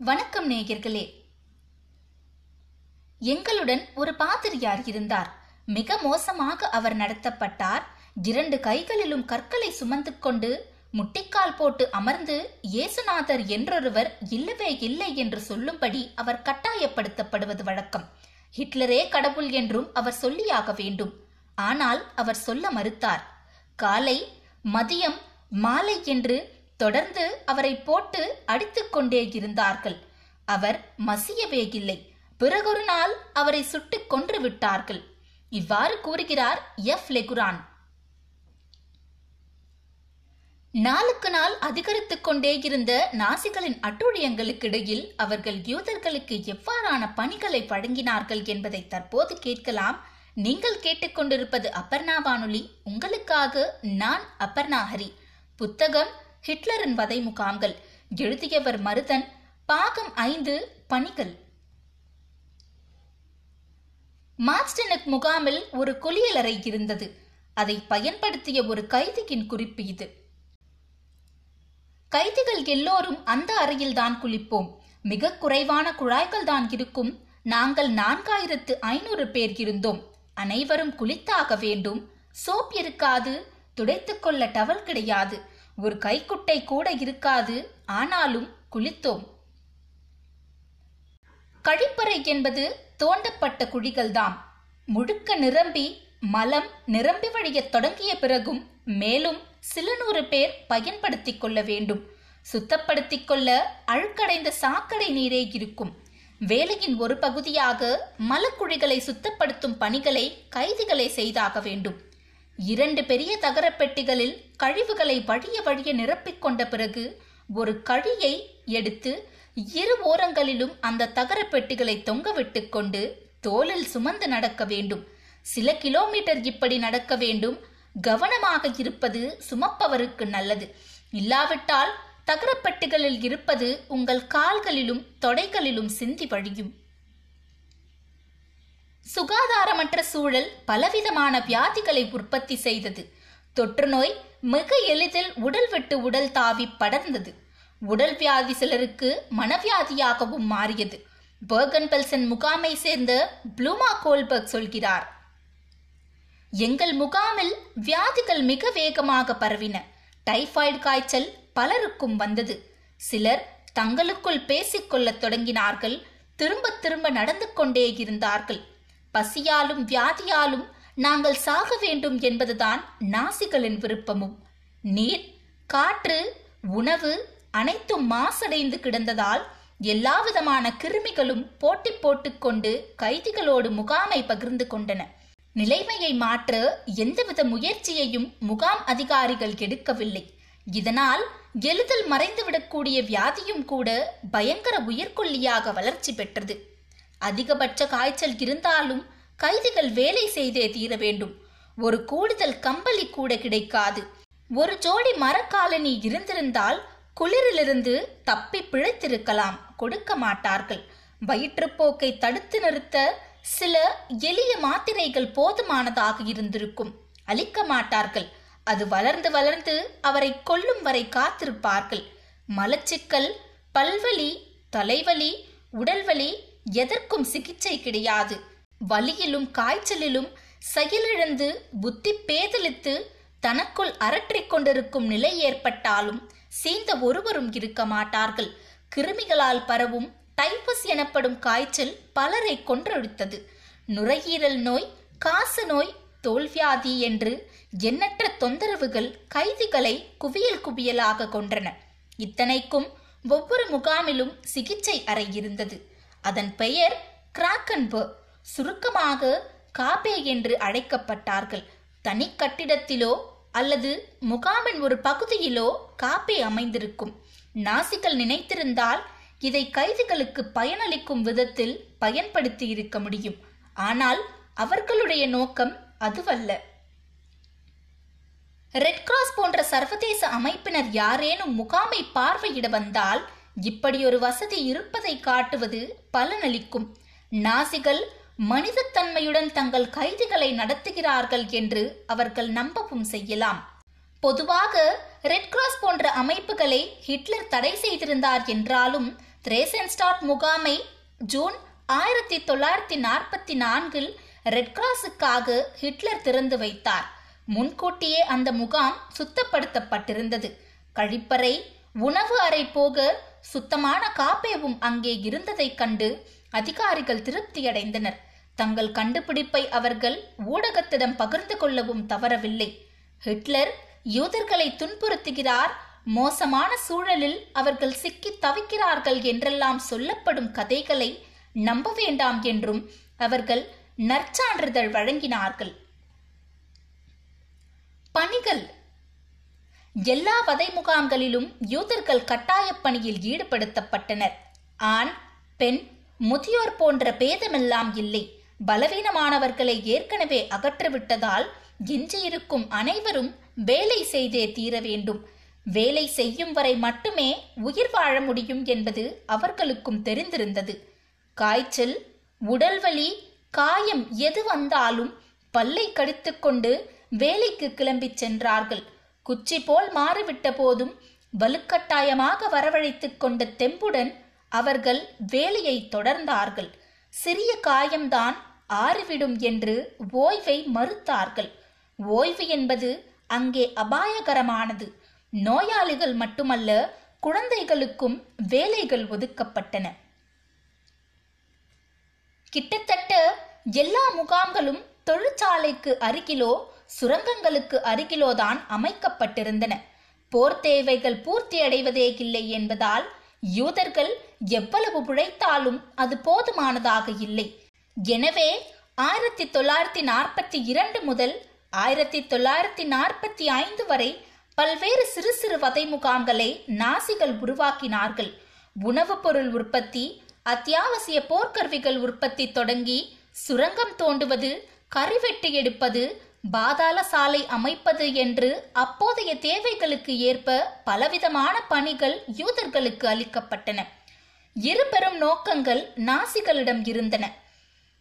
வணக்கம் நேயர்களே. எங்களுடன் ஒரு பாதிரியார் இருந்தார். மிக மோசமாக அவர் நடத்தப்பட்டார். இரண்டு கைகளிலும் கற்களை சுமந்து கொண்டு முட்டிக்கால் போட்டு அமர்ந்து இயேசுநாதர் என்றொருவர் இல்லவே இல்லை என்று சொல்லும்படி அவர் கட்டாயப்படுத்தப்படுவது வழக்கம். ஹிட்லரே கடவுள் என்றும் அவர் சொல்லியாக வேண்டும். ஆனால் அவர் சொல்ல மறுத்தார். காலை மதியம் மாலை என்று தொடர்ந்து அவரை போட்டு அடித்துக் கொண்டே இருந்தார்கள். அவர் மசியவே இல்லை. பிறகொரு நாள் அவரை சுட்டுக் கொன்று விட்டார்கள். இவ்வாறு கூறுகிறார் எஃப். லெகுரான். நாளுக்கு நாள் அதிகரித்துக் கொண்டே இருந்த நாசிகளின் அட்டூழியங்களுக்கிடையில் அவர்கள் யூதர்களுக்கு எவ்வாறான பணிகளை வழங்கினார்கள் என்பதை தற்போது கேட்கலாம். நீங்கள் கேட்டுக்கொண்டிருப்பது அப்பர்ணா வானொலி. உங்களுக்காக நான் அப்பர்ணா ஹரி. புத்தகம் ஹிட்லரின் வதை முகாம்கள். எழுதியவர் மருதன். பாகம் ஐந்து பணிகள். மார்ஸ்டனுக் முகாமில் ஒரு குளியலறை இருந்தது. அதை பயன்படுத்திய ஒரு கைதியின் குறிப்பு இது. கைதிகள் எல்லோரும் அந்த அறையில் தான் குளிப்போம். மிக குறைவான குழாய்கள் தான் இருக்கும். நாங்கள் நான்காயிரத்து ஐநூறு பேர் இருந்தோம். அனைவரும் குளித்தாக வேண்டும். சோப் இருக்காது. துடைத்துக்கொள்ள டவல் கிடையாது. ஒரு கைக்குட்டை கூட இருக்காது ஆனாலும் குளித்தோம். கழிப்பறை என்பது தோண்டப்பட்ட குழிகள்தாம். முழுக்க நிரம்பி மலம் நிரம்பி வழியத் தொடங்கிய பிறகும் மேலும் சில நூறு பேர் பயன்படுத்திக் கொள்ள வேண்டும். சுத்தப்படுத்திக் கொள்ள அழுக்கடைந்த சாக்கடை நீரே இருக்கும். வேலையின் ஒரு பகுதியாக மலக்குழிகளை சுத்தப்படுத்தும் பணிகளை கைதிகளை செய்தாக வேண்டும். இரண்டு பெரிய தகரப்பெட்டிகளில் கழிவுகளை வழிய வழிய நிரப்பிக் கொண்ட பிறகு ஒரு கழியை எடுத்து இரு ஓரங்களிலும் அந்த தகரப்பெட்டிகளை பெட்டிகளை தொங்கவிட்டுக் கொண்டு தோளில் சுமந்து நடக்க வேண்டும். சில கிலோமீட்டர் இப்படி நடக்க வேண்டும். கவனமாக இருப்பது சுமப்பவருக்கு நல்லது. இல்லாவிட்டால் தகரப்பெட்டிகளில் இருப்பது உங்கள் கால்களிலும் தொடைகளிலும் சிந்தி வழியும். சுகாதாரமற்ற சூழல் பலவிதமான வியாதிகளை உற்பத்தி செய்தது. தொற்று நோய் மிக எளிதில் உடல் விட்டு உடல் தாவி படர்ந்தது. உடல் வியாதி சிலருக்கு மனவியாதியாகவும் மாறியது. பர்கன் பெல்சன் முகாமை சேர்ந்த ப்ளூமா கோல்பர்க் சொல்கிறார். எங்கள் முகாமில் வியாதிகள் மிக வேகமாக பரவின. டைஃபாய்டு காய்ச்சல் பலருக்கும் வந்தது. சிலர் தங்களுக்குள் பேசிக்கொள்ளத் தொடங்கினார்கள். திரும்ப திரும்ப நடந்து கொண்டே இருந்தார்கள். பசியாலும் வியாதியாலும் நாங்கள் சாக வேண்டும் என்பதுதான் நாசிகளின் விருப்பமும். நீர் காற்று உணவு அனைத்தும் மாசடைந்து கிடந்ததால் எல்லாவிதமான கிருமிகளும் போட்டி போட்டுக்கொண்டு கைதிகளோடு முகாமை பகிர்ந்து கொண்டன. நிலைமையை மாற்ற எந்தவித முயற்சியையும் முகாம் அதிகாரிகள் எடுக்கவில்லை. இதனால் எளிதில் மறைந்துவிடக்கூடிய வியாதியும் கூட பயங்கர உயிர்கொல்லியாக வளர்ச்சி பெற்றது. அதிகபட்ச காய்ச்சல் இருந்தாலும் கைதிகள் வேலை செய்தே தீர வேண்டும். ஒரு கூடுதல் கம்பளி கூட கிடைக்காது. ஒரு ஜோடி மரக்காலனி இருந்திருந்தால் குளிரிலிருந்து தப்பி பிழைத்திருக்கலாம். கொடுக்க மாட்டார்கள். வயிற்றுப்போக்கை தடுத்து நிறுத்த சில எளிய மாத்திரைகள் போதுமானதாக இருந்திருக்கும். அளிக்க மாட்டார்கள். அது வளர்ந்து வளர்ந்து அவரை கொல்லும் வரை காத்திருப்பார்கள். மலச்சிக்கல் பல்வலி தலைவலி உடல்வலி எதற்கும் சிகிச்சை கிடையாது. வலியிலும் காய்ச்சலிலும் செயலிழந்து புத்தி பேதலித்து தனக்குள் அரற்றிக் கொண்டிருக்கும் நிலை ஏற்பட்டாலும் சீந்த ஒருவரும் இருக்க மாட்டார்கள். கிருமிகளால் பரவும் டைபஸ் எனப்படும் காய்ச்சல் பலரை கொன்றொழித்தது நுரையீரல் நோய் காச நோய் தோல்வியாதி என்று எண்ணற்ற தொந்தரவுகள் கைதிகளை குவியல் குவியலாக கொன்றன. இத்தனைக்கும் ஒவ்வொரு முகாமிலும் சிகிச்சை அறை இருந்தது. அதன் பெயர் கிராக்கன்பு. சுருக்கமாக காபே என்று அழைக்கப்பட்டார்கள். தனி கட்டிடத்திலோ அல்லது முகாமின் ஒரு பகுதியிலோ காப்பே அமைந்திருக்கும். நாசிகள் நினைத்திருந்தால் இதை கைதிகளுக்கு பயனளிக்கும் விதத்தில் பயன்படுத்தி இருக்க முடியும். ஆனால் அவர்களுடைய நோக்கம் அதுவல்ல. ரெட் கிராஸ் போன்ற சர்வதேச அமைப்பினர் யாரேனும் முகாமை பார்வையிட வந்தால் இப்படி ஒரு வசதி இருப்பதை காட்டுவது பலனளிக்கும். நாசிகள் மனிதத்தன்மையுடன் தங்கள் கைதிகளை நடத்துகிறார்கள் என்று அவர்கள் நம்பவும் செய்யலாம். பொதுவாக ரெட் கிராஸ் போன்ற அமைப்புகளை ஹிட்லர் தடை செய்திருந்தார் என்றாலும் திரேசன்ஸ்டாட் முகாமை ஜூன் ஆயிரத்தி தொள்ளாயிரத்தி நாற்பத்தி நான்கில் ரெட் கிராஸுக்காக ஹிட்லர் திறந்து வைத்தார். முன்கூட்டியே அந்த முகாம் சுத்தப்படுத்தப்பட்டிருந்தது. கழிப்பறை உணவு அறை போக சுத்தமான காப்பேவும் அங்கே இருந்ததைக் கண்டு அதிகாரிகள் திருப்தியடைந்தனர். தங்கள் கண்டுபிடிப்பை அவர்கள் ஊடகத்திடம் பகிர்ந்து கொள்ளவும் தவறவில்லை. ஹிட்லர் யூதர்களை துன்புறுத்துகிறார் மோசமான சூழலில் அவர்கள் சிக்கி தவிக்கிறார்கள் என்றெல்லாம் சொல்லப்படும் கதைகளை நம்ப வேண்டாம் என்றும் அவர்கள் நற்சான்றிதழ் வழங்கினார்கள். பணிகள் எல்லா வதை முகாம்களிலும் யூதர்கள் கட்டாயப் பணியில் ஈடுபடுத்தப்பட்டனர். ஆண் பெண் முதியோர் போன்ற பேதமெல்லாம் இல்லை. பலவீனமானவர்களை ஏற்கனவே அகற்றிவிட்டதால் எஞ்சியிருக்கும் அனைவரும் வேலை செய்தே தீர வேண்டும். வேலை செய்யும் வரை மட்டுமே உயிர் வாழ முடியும் என்பது அவர்களுக்கும் தெரிந்திருந்தது. காய்ச்சல் உடல்வலி காயம் எது வந்தாலும் பல்லை கடித்துக்கொண்டு வேலைக்கு கிளம்பிச் சென்றார்கள். குச்சி போல் மாறிவிட்ட போதும் வலுக்கட்டாயமாக வரவழைத்துக் கொண்ட தெம்புடன் அவர்கள் வேலையை தொடர்ந்தார்கள். சிறிய காயம்தான் ஆறிவிடும் என்று ஓய்வை மறுத்தார்கள். ஓய்வு என்பது அங்கே அபாயகரமானது. நோயாளிகள் மட்டுமல்ல குழந்தைகளுக்கும் வேலைகள் ஒதுக்கப்பட்டன. கிட்டத்தட்ட எல்லா முகாம்களும் தொழிற்சாலைக்கு அருகிலோ சுரங்கங்களுக்கு அருகிலோதான் அமைக்கப்பட்டிருந்தன. போர் தேவைகள் பூர்த்தி அடைவதே இல்லை என்பதால் யூதர்கள் எவ்வளவு உழைத்தாலும் அது போதுமானதாக இல்லை. எனவே ஆயிரத்தி தொள்ளாயிரத்தி நாற்பத்தி இரண்டு முதல் ஆயிரத்தி தொள்ளாயிரத்தி நாற்பத்தி ஐந்து வரை பல்வேறு சிறு சிறு வதை முகாம்களை நாசிகள் உருவாக்கினார்கள். உணவுப் பொருள் உற்பத்தி அத்தியாவசிய போர்க்கருவிகள் உற்பத்தி தொடங்கி சுரங்கம் தோண்டுவது கறிவெட்டி எடுப்பது பாதாள சாலை அமைப்பது என்று அப்போதைய தேவைகளுக்கு ஏற்ப பலவிதமான பணிகள் யூதர்களுக்கு அளிக்கப்பட்டன. இரு பெரும் நோக்கங்கள் நாசிகளிடம் இருந்தன.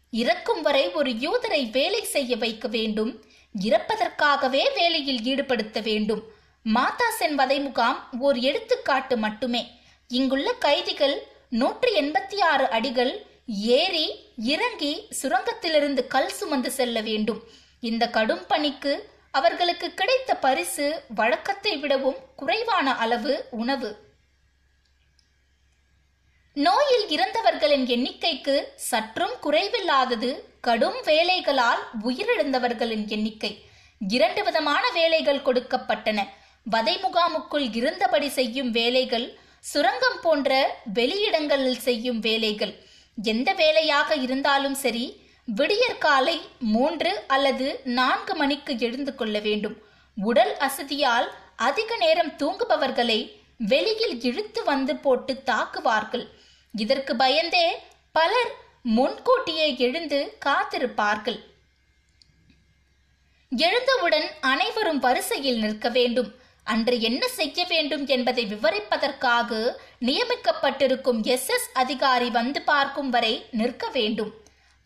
இறக்கும் வரை ஒரு யூதரை வேலை செய்ய வைக்க வேண்டும் இறப்பதற்காகவே வேலையில் ஈடுபடுத்த வேண்டும். மாதாசென் வதை முகாம் ஓர் எடுத்துக்காட்டு மட்டுமே. இங்குள்ள கைதிகள் நூற்றி எண்பத்தி ஆறு அடிகள் ஏறி இறங்கி சுரங்கத்திலிருந்து கல் சுமந்து செல்ல வேண்டும். இந்த கடும் பணிக்கு அவர்களுக்கு கிடைத்த பரிசு வழக்கத்தை விடவும் குறைவான அளவு உணவு. நோயில் இறந்தவர்களின் எண்ணிக்கைக்கு சற்றும் குறைவில்லாதது கடும் வேலைகளால் உயிரிழந்தவர்களின் எண்ணிக்கை. இரண்டு விதமான வேலைகள் கொடுக்கப்பட்டன. வதை முகாமுக்குள் இருந்தபடி செய்யும் வேலைகள் சுரங்கம் போன்ற வெளியிடங்களில் செய்யும் வேலைகள். எந்த வேலையாக இருந்தாலும் சரி விடியற்காலை மூன்று அல்லது நான்கு மணிக்கு எழுந்து கொள்ள வேண்டும். உடல் அசதியால் அதிக நேரம் தூங்குபவர்களை வெளியில் இழுத்து வந்து போட்டு தாக்குவார்கள். இதற்கு பயந்தே பலர் முன்கூட்டியே எழுந்து காத்திருப்பார்கள். எழுந்தவுடன் அனைவரும் வரிசையில் நிற்க வேண்டும். அன்று என்ன செய்ய வேண்டும் என்பதை விவரிப்பதற்காக நியமிக்கப்பட்டிருக்கும் எஸ் எஸ் அதிகாரி வந்து பார்க்கும் வரை நிற்க வேண்டும்.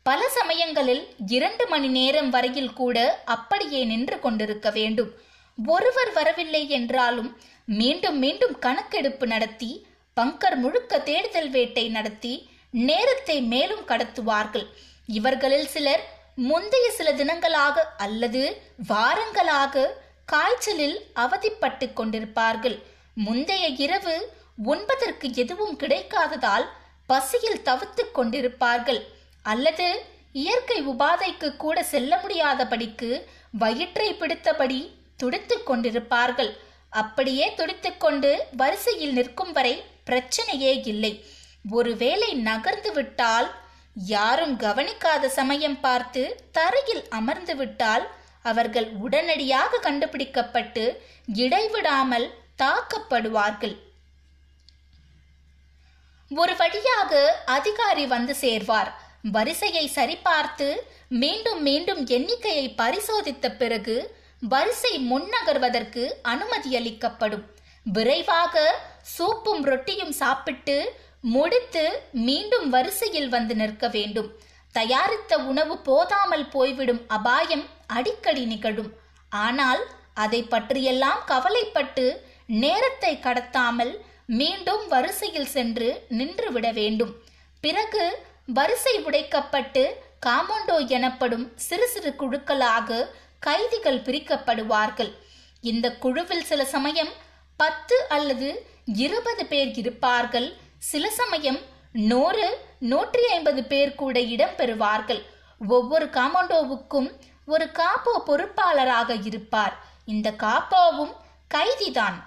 பல சமயங்களில் இரண்டு மணி நேரம் வரையில் கூட அப்படியே நின்று கொண்டிருக்க வேண்டும். ஒருவர் வரவில்லை என்றாலும் மீண்டும் மீண்டும் கணக்கெடுப்பு நடத்தி பங்கர் முழுக்க தேடுதல் வேட்டை நடத்தி நேரத்தை மேலும் கடத்துவார்கள். இவர்களில் சிலர் முந்தைய சில தினங்களாக அல்லது வாரங்களாக காய்ச்சலில் அவதிப்பட்டு கொண்டிருப்பார்கள். முந்தைய இரவு உண்பதற்கு எதுவும் கிடைக்காததால் பசியில் தவித்துக் கொண்டிருப்பார்கள். அல்லது இயற்கை உபாதைக்கு கூட செல்ல முடியாதபடிக்கு வயிற்றை பிடித்தபடி துடித்துக் கொண்டிருப்பார்கள். அப்படியே துடித்துக்கொண்டு வரிசையில் நிற்கும் வரை பிரச்சனையே இல்லை. ஒருவேளை நகர்ந்து விட்டால் யாரும் கவனிக்காத சமயம் பார்த்து தரையில் அமர்ந்து விட்டால் அவர்கள் உடனடியாக கண்டுபிடிக்கப்பட்டு இடைவிடாமல் தாக்கப்படுவார்கள். ஒரு வழியாக அதிகாரி வந்து சேர்வார். வரிசையை சரிபார்த்து மீண்டும் மீண்டும் எண்ணிக்கையை பரிசோதித்த பிறகு வரிசை முன்னகர்வதற்கு அனுமதி அளிக்கப்படும் விரைவாக சூப்பும் ரொட்டியும் சாப்பிட்டு முடித்து மீண்டும் வரிசையில் வந்து நிற்க வேண்டும். தயாரித்த உணவு போதாமல் போய்விடும் அபாயம் அடிக்கடி நிகழும். ஆனால் அதை பற்றியெல்லாம் கவலைப்பட்டு நேரத்தை கடத்தாமல் மீண்டும் வரிசையில் சென்று நின்றுவிட வேண்டும். பிறகு வரிசை உடைக்கப்பட்டு காமோண்டோ எனப்படும் சிறு சிறு குழுக்களாக கைதிகள் பிரிக்கப்படுவார்கள். இந்த குழுவில் சில சமயம் பத்து அல்லது இருபது பேர் இருப்பார்கள். சில சமயம் நூறு நூற்றி ஐம்பது பேர் கூட இடம்பெறுவார்கள். ஒவ்வொரு காமோண்டோவுக்கும் ஒரு காப்போ பொறுப்பாளராக இருப்பார். இந்த காப்போவும் கைதிதான்.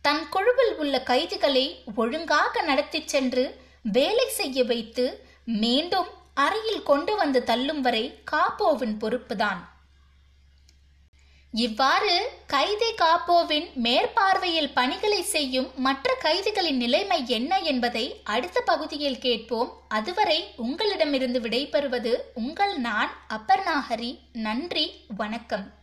தன் குழுவில் உள்ள கைதிகளை ஒழுங்காக நடத்திச் சென்று வேலை செய்ய வைத்து மீண்டும் அறையில் கொண்டு வந்து தள்ளும் வரை காப்போவின் பொறுப்புதான். இவ்வாறு கைதி காப்போவின் மேற்பார்வையில் பணிகளை செய்யும் மற்ற கைதிகளின் நிலைமை என்ன என்பதை அடுத்த பகுதியில் கேட்போம். அதுவரை உங்களிடமிருந்து விடைபெறுவது உங்கள் நான் அப்பர்ணாஹரி. நன்றி வணக்கம்.